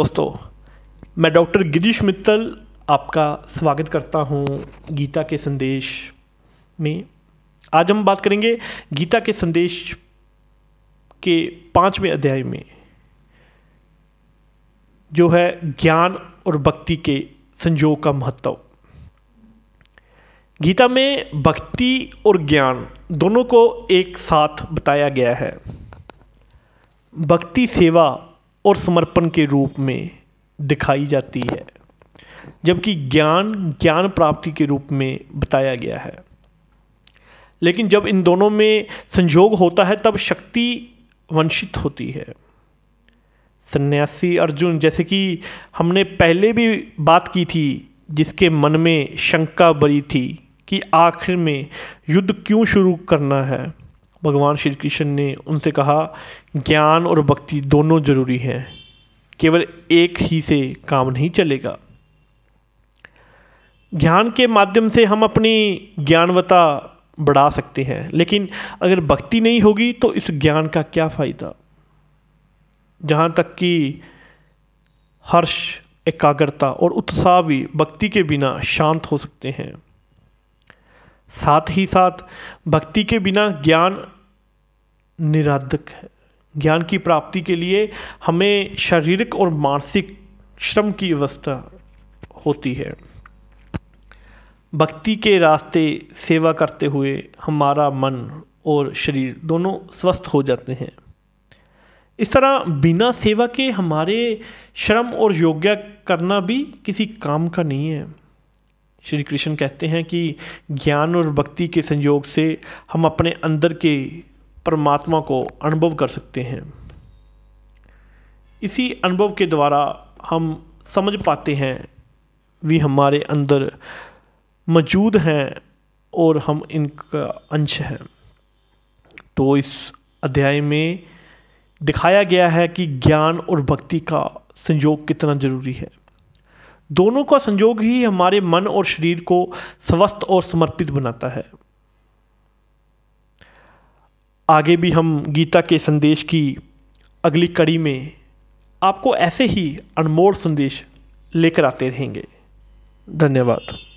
दोस्तों, मैं डॉक्टर गिरीश मित्तल आपका स्वागत करता हूँ गीता के संदेश में। आज हम बात करेंगे गीता के संदेश के पाँचवें अध्याय में, जो है ज्ञान और भक्ति के संयोग का महत्व। गीता में भक्ति और ज्ञान दोनों को एक साथ बताया गया है। भक्ति सेवा और समर्पण के रूप में दिखाई जाती है, जबकि ज्ञान ज्ञान प्राप्ति के रूप में बताया गया है। लेकिन जब इन दोनों में संयोग होता है, तब शक्ति वंशित होती है। सन्यासी अर्जुन, जैसे कि हमने पहले भी बात की थी, जिसके मन में शंका बरी थी कि आखिर में युद्ध क्यों शुरू करना है? भगवान श्री कृष्ण ने उनसे कहा, ज्ञान और भक्ति दोनों ज़रूरी हैं। केवल एक ही से काम नहीं चलेगा। ज्ञान के माध्यम से हम अपनी ज्ञानवता बढ़ा सकते हैं, लेकिन अगर भक्ति नहीं होगी तो इस ज्ञान का क्या फ़ायदा? जहाँ तक कि हर्ष, एकाग्रता और उत्साह भी भक्ति के बिना शांत हो सकते हैं। साथ ही साथ भक्ति के बिना ज्ञान निराधक है। ज्ञान की प्राप्ति के लिए हमें शारीरिक और मानसिक श्रम की व्यवस्था होती है। भक्ति के रास्ते सेवा करते हुए हमारा मन और शरीर दोनों स्वस्थ हो जाते हैं। इस तरह बिना सेवा के हमारे श्रम और योग्य करना भी किसी काम का नहीं है। श्री कृष्ण कहते हैं कि ज्ञान और भक्ति के संयोग से हम अपने अंदर के परमात्मा को अनुभव कर सकते हैं। इसी अनुभव के द्वारा हम समझ पाते हैं भी हमारे अंदर मौजूद हैं और हम इनका अंश हैं। तो इस अध्याय में दिखाया गया है कि ज्ञान और भक्ति का संयोग कितना ज़रूरी है। दोनों का संयोग ही हमारे मन और शरीर को स्वस्थ और समर्पित बनाता है। आगे भी हम गीता के संदेश की अगली कड़ी में आपको ऐसे ही अनमोल संदेश लेकर आते रहेंगे। धन्यवाद।